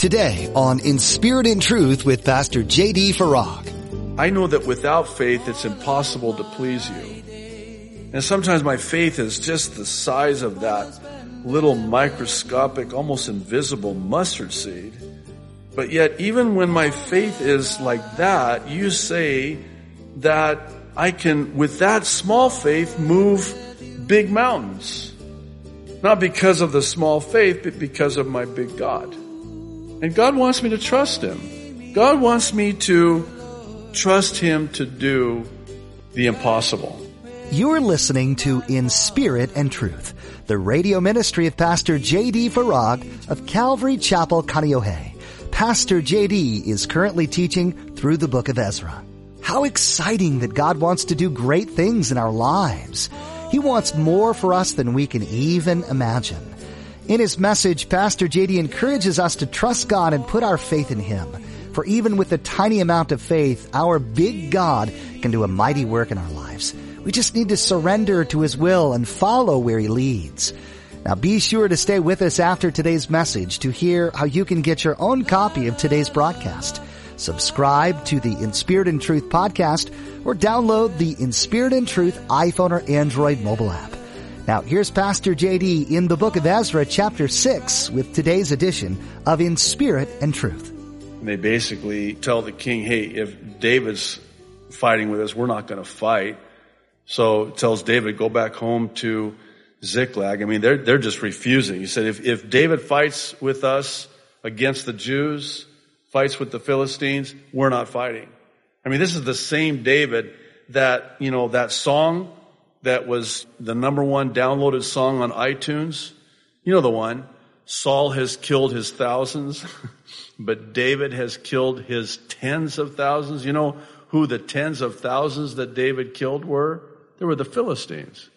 Today on In Spirit and Truth with Pastor J.D. Farag. I know that without faith it's impossible to please you. And sometimes my faith is just the size of that little microscopic, almost invisible mustard seed. But yet, even when my faith is like that, you say that I can, with that small faith, move big mountains. Not because of the small faith, but because of my big God. And God wants me to trust Him. God wants me to trust Him to do the impossible. You're listening to In Spirit and Truth, the radio ministry of Pastor J.D. Farag of Calvary Chapel, Kaneohe. Pastor J.D. is currently teaching through the book of Ezra. How exciting that God wants to do great things in our lives. He wants more for us than we can even imagine. In his message, Pastor JD encourages us to trust God and put our faith in Him. For even with a tiny amount of faith, our big God can do a mighty work in our lives. We just need to surrender to His will and follow where He leads. Now be sure to stay with us after today's message to hear how you can get your own copy of today's broadcast. Subscribe to the In Spirit and Truth podcast or download the In Spirit and Truth iPhone or Android mobile app. Now, here's Pastor JD in the book of Ezra, chapter 6, with today's edition of In Spirit and Truth. They basically tell the king, hey, if David's fighting with us, we're not going to fight. So tells David, go back home to Ziklag. I mean, they're, they're just refusing. He said, if, if David fights with us against the Jews, fights with the Philistines, we're not fighting. I mean, this is the same David that, you know, that song that was the number one downloaded song on iTunes. You know the one. Saul has killed his thousands, but David has killed his tens of thousands. You know who the tens of thousands that David killed were? They were the Philistines.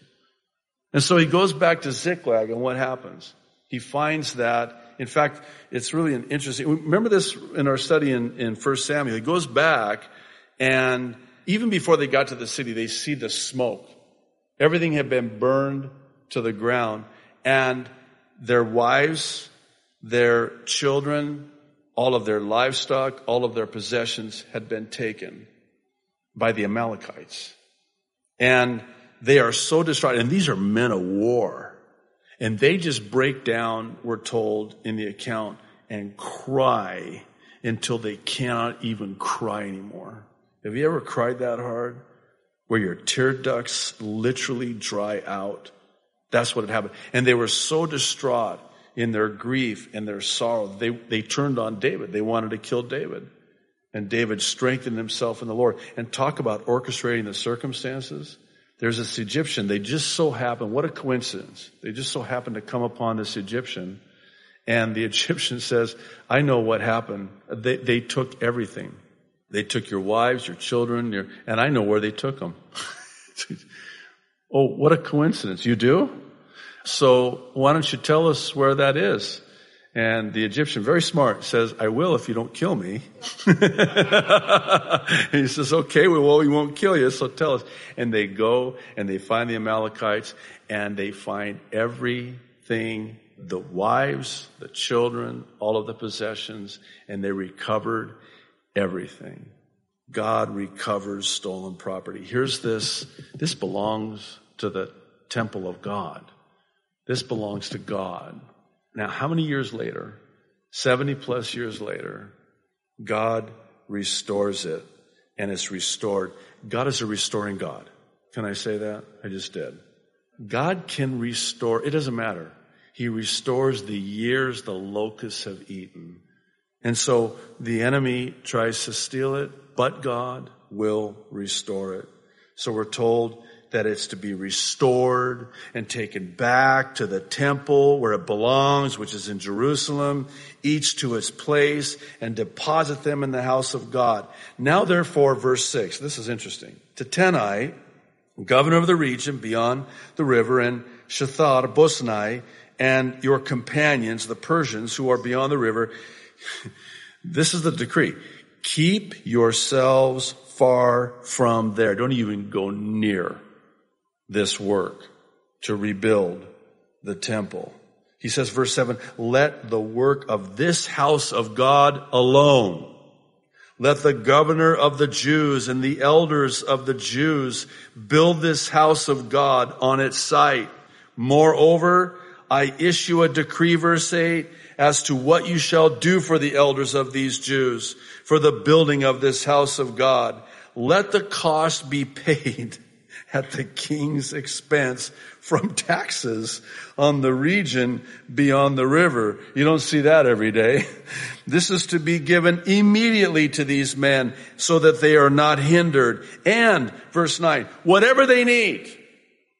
And so he goes back to Ziklag and what happens? He finds that, in fact, it's really an interesting, remember this in our study in, in 1 Samuel. He goes back and even before they got to the city, they see the smoke. Everything had been burned to the ground and their wives, their children, all of their livestock, all of their possessions had been taken by the Amalekites. And they are so distraught. And these are men of war. And they just break down, we're told in the account, and cry until they cannot even cry anymore. Have you ever cried that hard? Where your tear ducts literally dry out. That's what had happened. And they were so distraught in their grief and their sorrow, they, they turned on David. They wanted to kill David. And David strengthened himself in the Lord. And talk about orchestrating the circumstances. There's this Egyptian. They just so happened. what a coincidence. They just so happened to come upon this Egyptian. And the Egyptian says, I know what happened. They, they took everything. They took your wives, your children, your, and I know where they took them. oh, what a coincidence. You do? So why don't you tell us where that is? And the Egyptian, very smart, says, I will if you don't kill me. he says, okay, well, we won't kill you, so tell us. And they go and they find the Amalekites and they find everything, the wives, the children, all of the possessions, and they recovered everything. God recovers stolen property. Here's this. This belongs to the temple of God. This belongs to God. Now, how many years later, 70 plus years later, God restores it and it's restored. God is a restoring God. Can I say that? I just did. God can restore, it doesn't matter. He restores the years the locusts have eaten. And so the enemy tries to steal it, but God will restore it. So we're told that it's to be restored and taken back to the temple where it belongs, which is in Jerusalem, each to its place, and deposit them in the house of God. Now therefore, verse 6, this is interesting. to Tenai, governor of the region beyond the river, and Shethar, Boznai, and your companions, the Persians who are beyond the river, this is the decree. Keep yourselves far from there. Don't even go near this work to rebuild the temple. He says, verse 7, let the work of this house of God alone. Let the governor of the Jews and the elders of the Jews build this house of God on its site. Moreover, I issue a decree, verse 8, as to what you shall do for the elders of these Jews for the building of this house of God. Let the cost be paid at the king's expense from taxes on the region beyond the river. You don't see that every day. This is to be given immediately to these men so that they are not hindered. And, verse 9, whatever they need,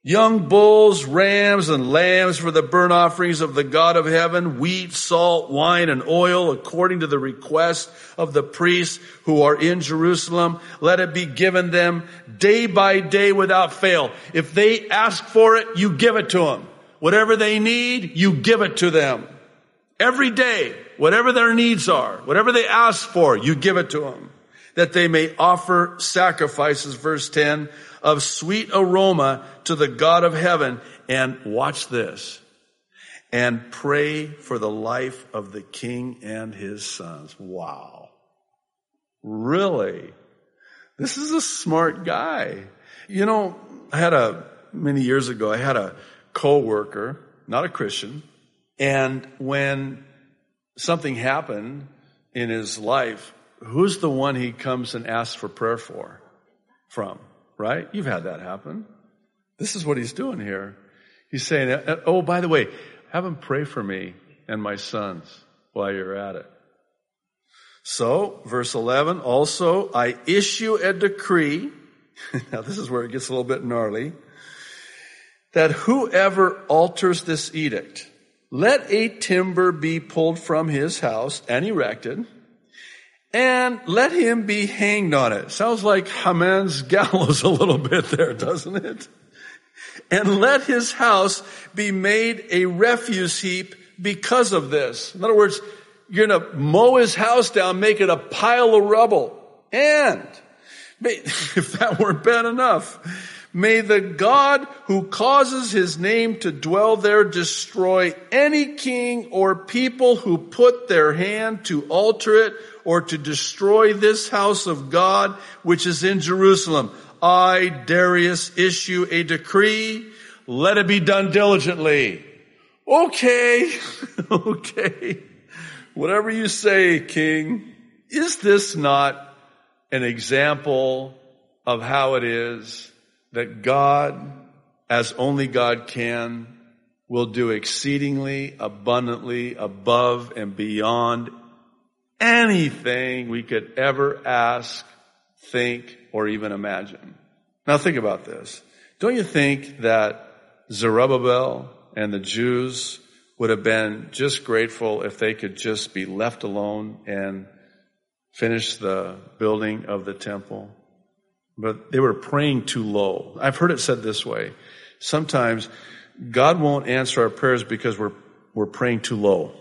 young bulls, rams, and lambs for the burnt offerings of the God of heaven, wheat, salt, wine, and oil, according to the request of the priests who are in Jerusalem. Let it be given them day by day without fail. If they ask for it, you give it to them. Whatever they need, you give it to them. Every day, whatever their needs are, whatever they ask for, you give it to them. That they may offer sacrifices, verse 10, of sweet aroma to the God of heaven. And watch this. And pray for the life of the king and his sons. Wow. Really? This is a smart guy. You know, I had a, many years ago, I had a coworker, not a Christian, and when something happened in his life, who's the one he comes and asks for prayer for? From? Right? You've had that happen. This is what he's doing here. He's saying, uh, uh, oh, by the way, have him pray for me and my sons while you're at it. So, verse 11, also, I issue a decree. now, this is where it gets a little bit gnarly. That whoever alters this edict, let a timber be pulled from his house and erected, and let him be hanged on it. Sounds like Haman's gallows a little bit there, doesn't it? And let his house be made a refuse heap because of this. In other words, you're going to mow his house down, make it a pile of rubble. And if that weren't bad enough, may the God who causes his name to dwell there destroy any king or people who put their hand to alter it or to destroy this house of God which is in Jerusalem. I, Darius, issue a decree. Let it be done diligently. Okay. okay. Whatever you say, King. Is this not an example of how it is that God, as only God can, will do exceedingly abundantly above and beyond anything we could ever ask, think, or even imagine. Now think about this. Don't you think that Zerubbabel and the Jews would have been just grateful if they could just be left alone and finish the building of the temple? But they were praying too low. I've heard it said this way. Sometimes God won't answer our prayers because we're, we're praying too low.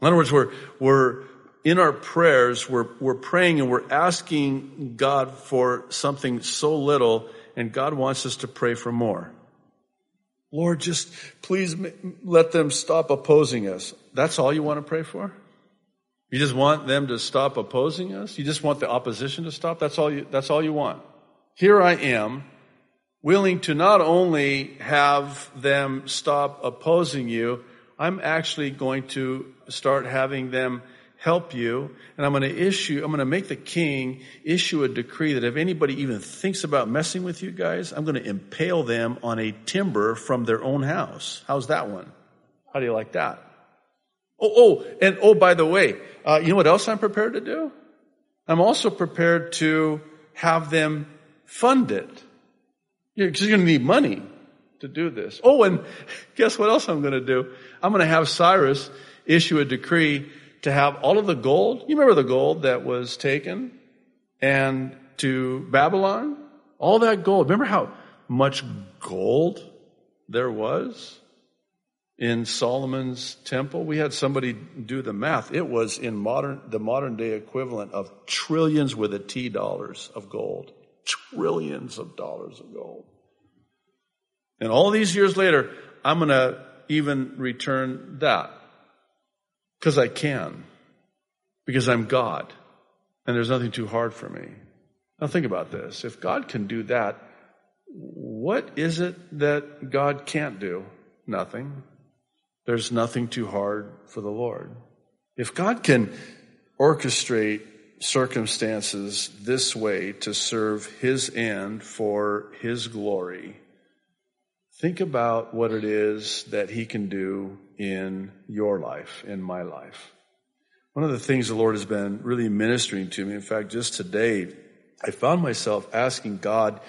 In other words, we're, we're in our prayers, we're, we're praying and we're asking God for something so little, and God wants us to pray for more. Lord, just please let them stop opposing us. That's all you want to pray for? You just want them to stop opposing us? You just want the opposition to stop? That's all you, that's all you want. Here I am, willing to not only have them stop opposing you, I'm actually going to start having them help you. And I'm going to issue, I'm going to make the king issue a decree that if anybody even thinks about messing with you guys, I'm going to impale them on a timber from their own house. How's that one? How do you like that? Oh, oh, and oh, by the way, uh, you know what else I'm prepared to do? I'm also prepared to have them fund it. Because you're going to need money to do this. Oh, and guess what else I'm going to do? I'm going to have Cyrus issue a decree to have all of the gold. You remember the gold that was taken and to Babylon? All that gold. Remember how much gold there was in Solomon's temple? We had somebody do the math. It was in modern, the modern day equivalent of trillions with a T dollars of gold. Trillions of dollars of gold. And all these years later, I'm going to even return that. Because I can. Because I'm God. And there's nothing too hard for me. Now think about this. If God can do that, what is it that God can't do? Nothing. There's nothing too hard for the Lord. If God can orchestrate circumstances this way to serve His end for His glory, think about what it is that He can do in your life, in my life. One of the things the Lord has been really ministering to me, in fact, just today, I found myself asking God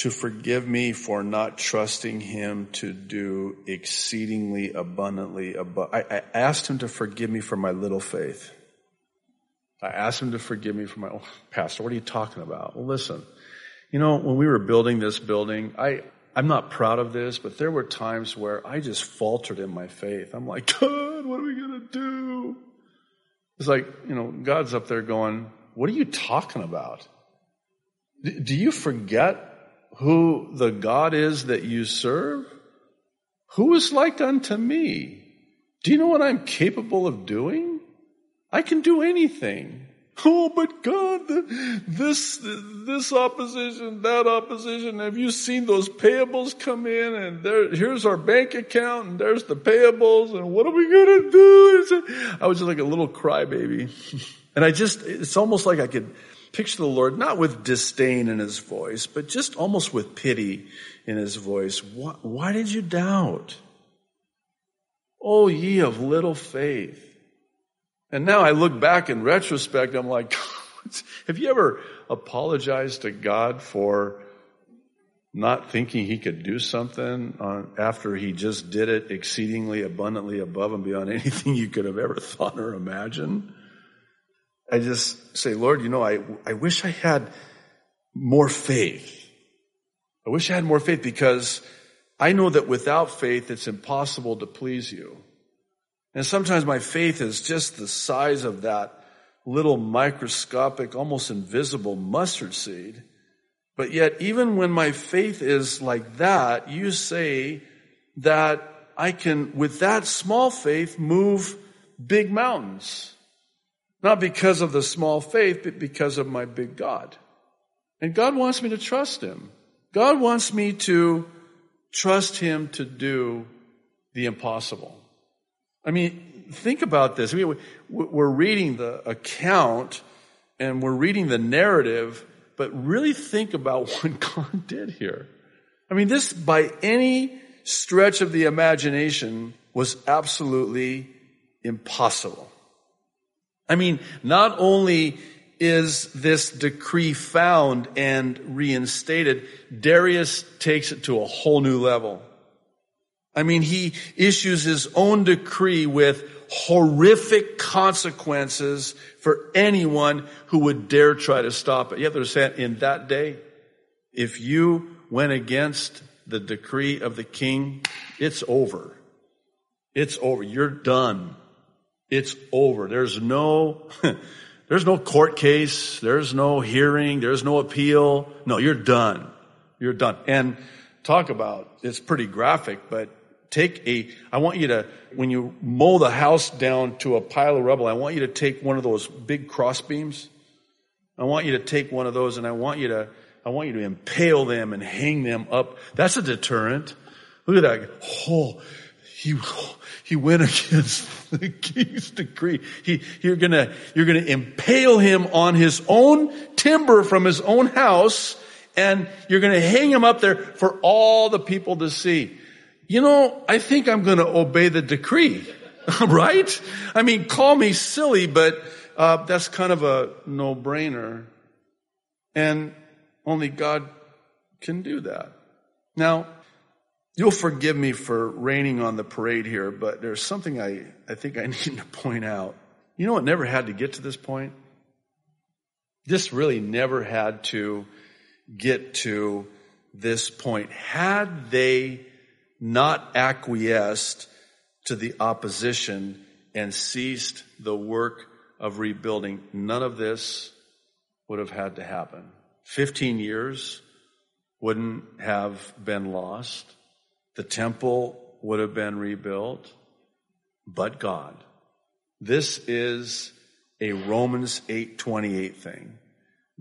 to forgive me for not trusting Him to do exceedingly abundantly. Above. I, I asked Him to forgive me for my little faith. I asked Him to forgive me for my, oh, Pastor, what are you talking about? Well, listen, you know, when we were building this building, I, I'm not proud of this, but there were times where I just faltered in my faith. I'm like, God, what are we going to do? It's like, you know, God's up there going, what are you talking about? Do you forget who the God is that you serve? Who is like unto me? Do you know what I'm capable of doing? I can do anything. Oh, but God, this, this opposition, that opposition. Have you seen those payables come in and there, here's our bank account and there's the payables and what are we going to do? I was just like a little crybaby. And I just, it's almost like I could picture the Lord, not with disdain in his voice, but just almost with pity in his voice. Why, why did you doubt? Oh, ye of little faith. And now I look back in retrospect, I'm like, have you ever apologized to God for not thinking he could do something on, after he just did it exceedingly abundantly above and beyond anything you could have ever thought or imagined? I just say, Lord, you know, I, I wish I had more faith. I wish I had more faith because I know that without faith, it's impossible to please you. And sometimes my faith is just the size of that little microscopic, almost invisible mustard seed. But yet, even when my faith is like that, you say that I can, with that small faith, move big mountains. Not because of the small faith, but because of my big God. And God wants me to trust Him. God wants me to trust Him to do the impossible. I mean, think about this. I mean, we're reading the account and we're reading the narrative, but really think about what God did here. I mean, this by any stretch of the imagination was absolutely impossible. I mean, not only is this decree found and reinstated, Darius takes it to a whole new level. I mean, he issues his own decree with horrific consequences for anyone who would dare try to stop it. You have to understand, in that day, if you went against the decree of the king, it's over. It's over. You're done. It's over. There's no, there's no court case. There's no hearing. There's no appeal. No, you're done. You're done. And talk about, it's pretty graphic, but take a, I want you to, when you mow the house down to a pile of rubble, I want you to take one of those big cross beams. I want you to take one of those and I want you to, I want you to impale them and hang them up. That's a deterrent. Look at that. Oh, he, he went against the king's decree. He, you're gonna, you're gonna impale him on his own timber from his own house and you're gonna hang him up there for all the people to see. You know, I think I'm gonna obey the decree. right? I mean, call me silly, but, uh, that's kind of a no-brainer. And only God can do that. Now, You'll forgive me for raining on the parade here, but there's something I, I think I need to point out. You know, it never had to get to this point. This really never had to get to this point. Had they not acquiesced to the opposition and ceased the work of rebuilding, none of this would have had to happen. 15 years wouldn't have been lost. The temple would have been rebuilt, but God. This is a Romans 8:28 thing.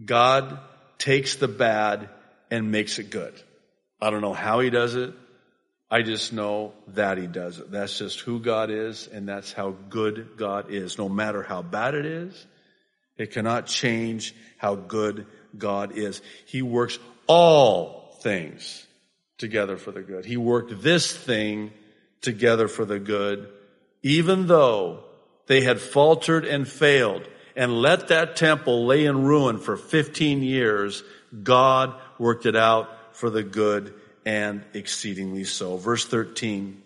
God takes the bad and makes it good. I don't know how he does it. I just know that he does it. That's just who God is and that's how good God is. No matter how bad it is, it cannot change how good God is. He works all things together for the good. He worked this thing together for the good, even though they had faltered and failed and let that temple lay in ruin for 15 years. God worked it out for the good and exceedingly so. Verse 13.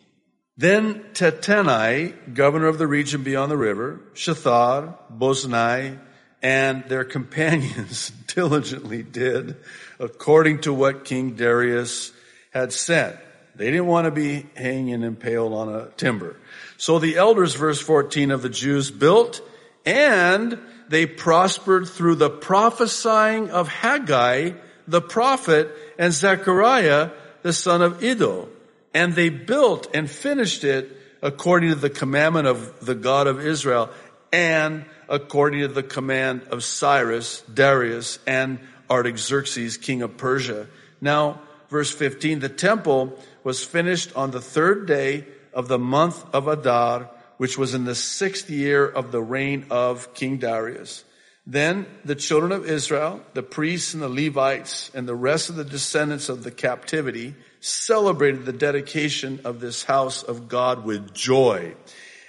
Then Tattenai, governor of the region beyond the river, Shethar, Boznai, and their companions diligently did according to what King Darius had sent. They didn't want to be hanging impaled on a timber. So the elders, verse 14 of the Jews built and they prospered through the prophesying of Haggai, the prophet, and Zechariah, the son of Iddo. And they built and finished it according to the commandment of the God of Israel and according to the command of Cyrus, Darius, and Artaxerxes, king of Persia. Now, verse 15, the temple was finished on the third day of the month of Adar, which was in the sixth year of the reign of King Darius. Then the children of Israel, the priests and the Levites, and the rest of the descendants of the captivity celebrated the dedication of this house of God with joy.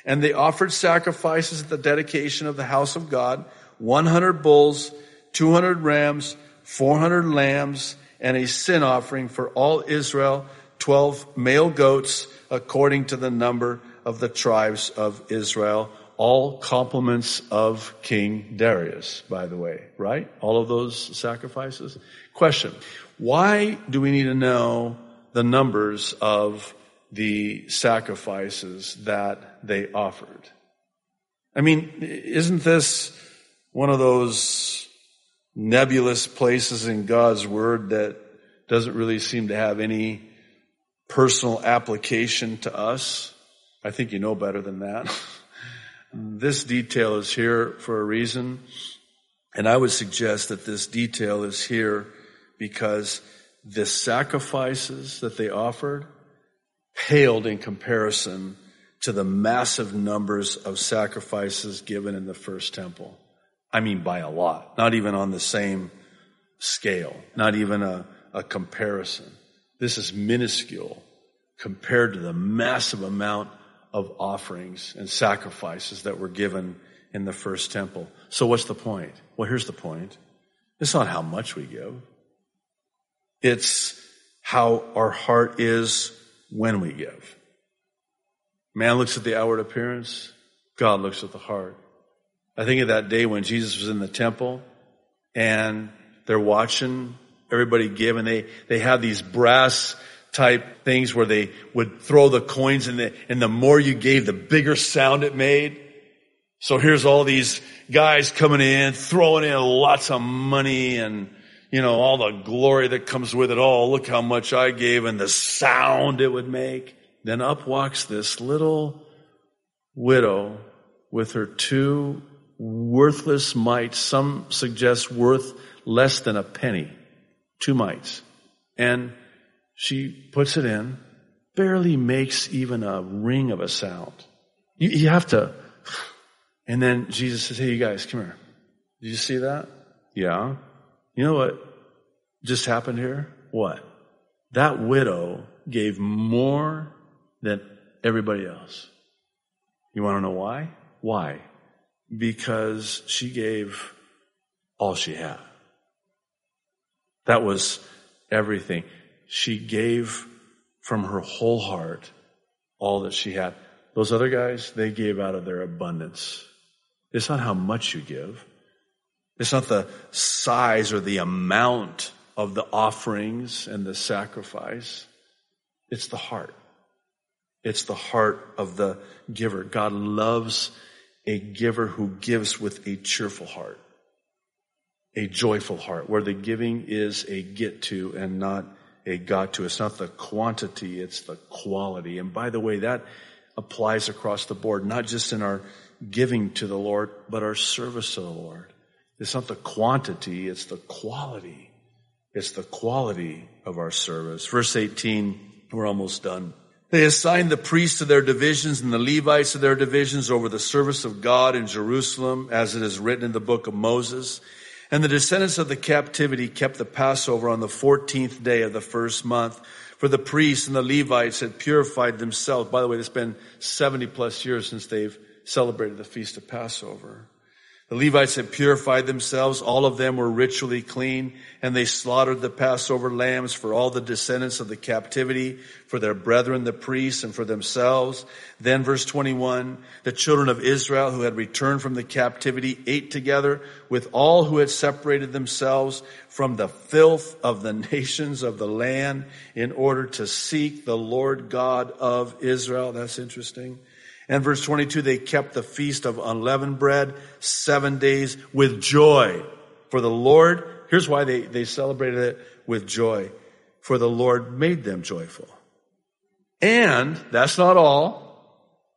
And they offered sacrifices at the dedication of the house of God, 100 bulls, 200 rams, 400 lambs, and a sin offering for all Israel, 12 male goats according to the number of the tribes of Israel. All compliments of King Darius, by the way, right? All of those sacrifices. Question. Why do we need to know the numbers of the sacrifices that they offered? I mean, isn't this one of those nebulous places in God's Word that doesn't really seem to have any personal application to us? I think you know better than that. this detail is here for a reason. And I would suggest that this detail is here because the sacrifices that they offered paled in comparison to the massive numbers of sacrifices given in the first temple. I mean, by a lot, not even on the same scale, not even a, a comparison. This is minuscule compared to the massive amount of offerings and sacrifices that were given in the first temple. So what's the point? Well, here's the point. It's not how much we give. It's how our heart is when we give. Man looks at the outward appearance. God looks at the heart. I think of that day when Jesus was in the temple and they're watching everybody give and they, they have these brass type things where they would throw the coins in the, and the more you gave, the bigger sound it made. So here's all these guys coming in, throwing in lots of money and you know, all the glory that comes with it all. Look how much I gave and the sound it would make. Then up walks this little widow with her two worthless mites. Some suggest worth less than a penny. Two mites. And she puts it in, barely makes even a ring of a sound. You, you have to. And then Jesus says, Hey, you guys, come here. Did you see that? Yeah. You know what just happened here? What? That widow gave more than everybody else. You want to know why? Why? Because she gave all she had. That was everything. She gave from her whole heart all that she had. Those other guys, they gave out of their abundance. It's not how much you give. It's not the size or the amount of the offerings and the sacrifice. It's the heart. It's the heart of the giver. God loves a giver who gives with a cheerful heart, a joyful heart, where the giving is a get to and not a got to. It's not the quantity, it's the quality. And by the way, that applies across the board, not just in our giving to the Lord, but our service to the Lord. It's not the quantity, it's the quality. It's the quality of our service. Verse 18, we're almost done. They assigned the priests to their divisions and the Levites to their divisions over the service of God in Jerusalem, as it is written in the book of Moses. And the descendants of the captivity kept the Passover on the 14th day of the first month. For the priests and the Levites had purified themselves. By the way, it's been 70 plus years since they've celebrated the feast of Passover. The Levites had purified themselves. All of them were ritually clean and they slaughtered the Passover lambs for all the descendants of the captivity, for their brethren, the priests, and for themselves. Then verse 21, the children of Israel who had returned from the captivity ate together with all who had separated themselves from the filth of the nations of the land in order to seek the Lord God of Israel. That's interesting. And verse 22, they kept the feast of unleavened bread seven days with joy. For the Lord, here's why they, they celebrated it with joy. For the Lord made them joyful. And that's not all.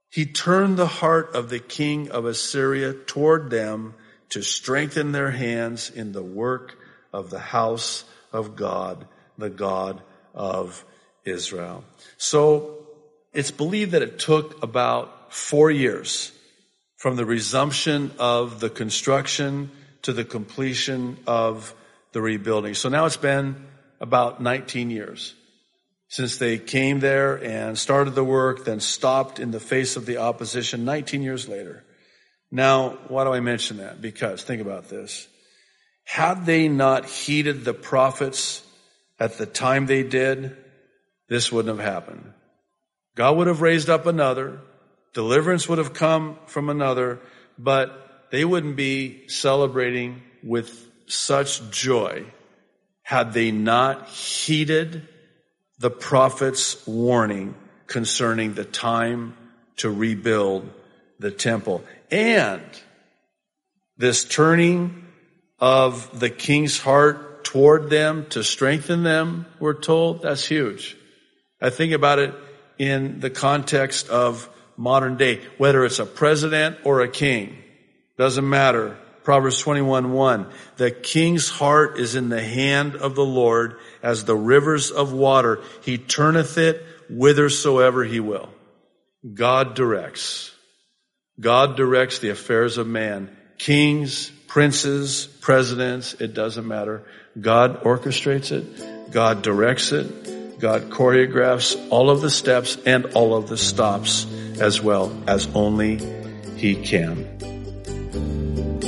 He turned the heart of the king of Assyria toward them to strengthen their hands in the work of the house of God, the God of Israel. So it's believed that it took about four years from the resumption of the construction to the completion of the rebuilding. So now it's been about 19 years since they came there and started the work, then stopped in the face of the opposition 19 years later. Now, why do I mention that? Because think about this. Had they not heeded the prophets at the time they did, this wouldn't have happened. God would have raised up another Deliverance would have come from another, but they wouldn't be celebrating with such joy had they not heeded the prophet's warning concerning the time to rebuild the temple. And this turning of the king's heart toward them to strengthen them, we're told, that's huge. I think about it in the context of modern day, whether it's a president or a king. Doesn't matter. Proverbs 21, 1. The king's heart is in the hand of the Lord as the rivers of water. He turneth it whithersoever he will. God directs. God directs the affairs of man. Kings, princes, presidents, it doesn't matter. God orchestrates it. God directs it. God choreographs all of the steps and all of the stops as well as only He can.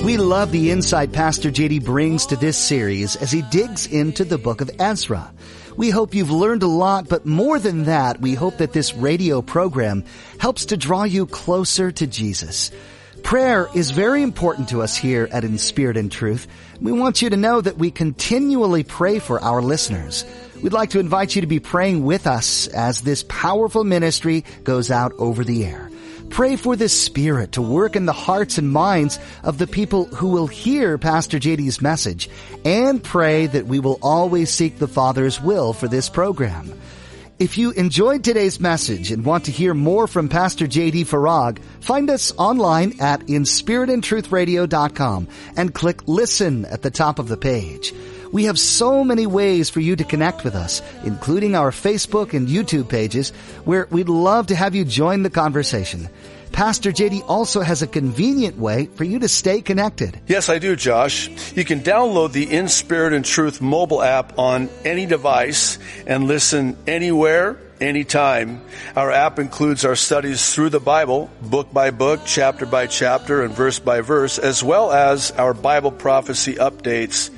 We love the insight Pastor JD brings to this series as he digs into the book of Ezra. We hope you've learned a lot, but more than that, we hope that this radio program helps to draw you closer to Jesus. Prayer is very important to us here at In Spirit and Truth. We want you to know that we continually pray for our listeners. We'd like to invite you to be praying with us as this powerful ministry goes out over the air. Pray for the Spirit to work in the hearts and minds of the people who will hear Pastor JD's message and pray that we will always seek the Father's will for this program. If you enjoyed today's message and want to hear more from Pastor JD Farag, find us online at inspiritandtruthradio.com and click listen at the top of the page. We have so many ways for you to connect with us, including our Facebook and YouTube pages, where we'd love to have you join the conversation. Pastor JD also has a convenient way for you to stay connected. Yes, I do, Josh. You can download the In Spirit and Truth mobile app on any device and listen anywhere anytime. Our app includes our studies through the Bible, book by book, chapter by chapter, and verse by verse, as well as our Bible prophecy updates.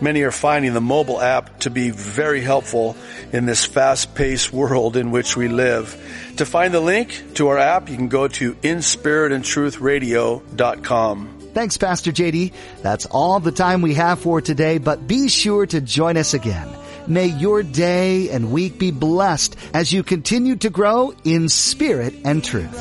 Many are finding the mobile app to be very helpful in this fast-paced world in which we live. To find the link to our app, you can go to inspiritandtruthradio.com. Thanks, Pastor JD. That's all the time we have for today, but be sure to join us again. May your day and week be blessed as you continue to grow in spirit and truth.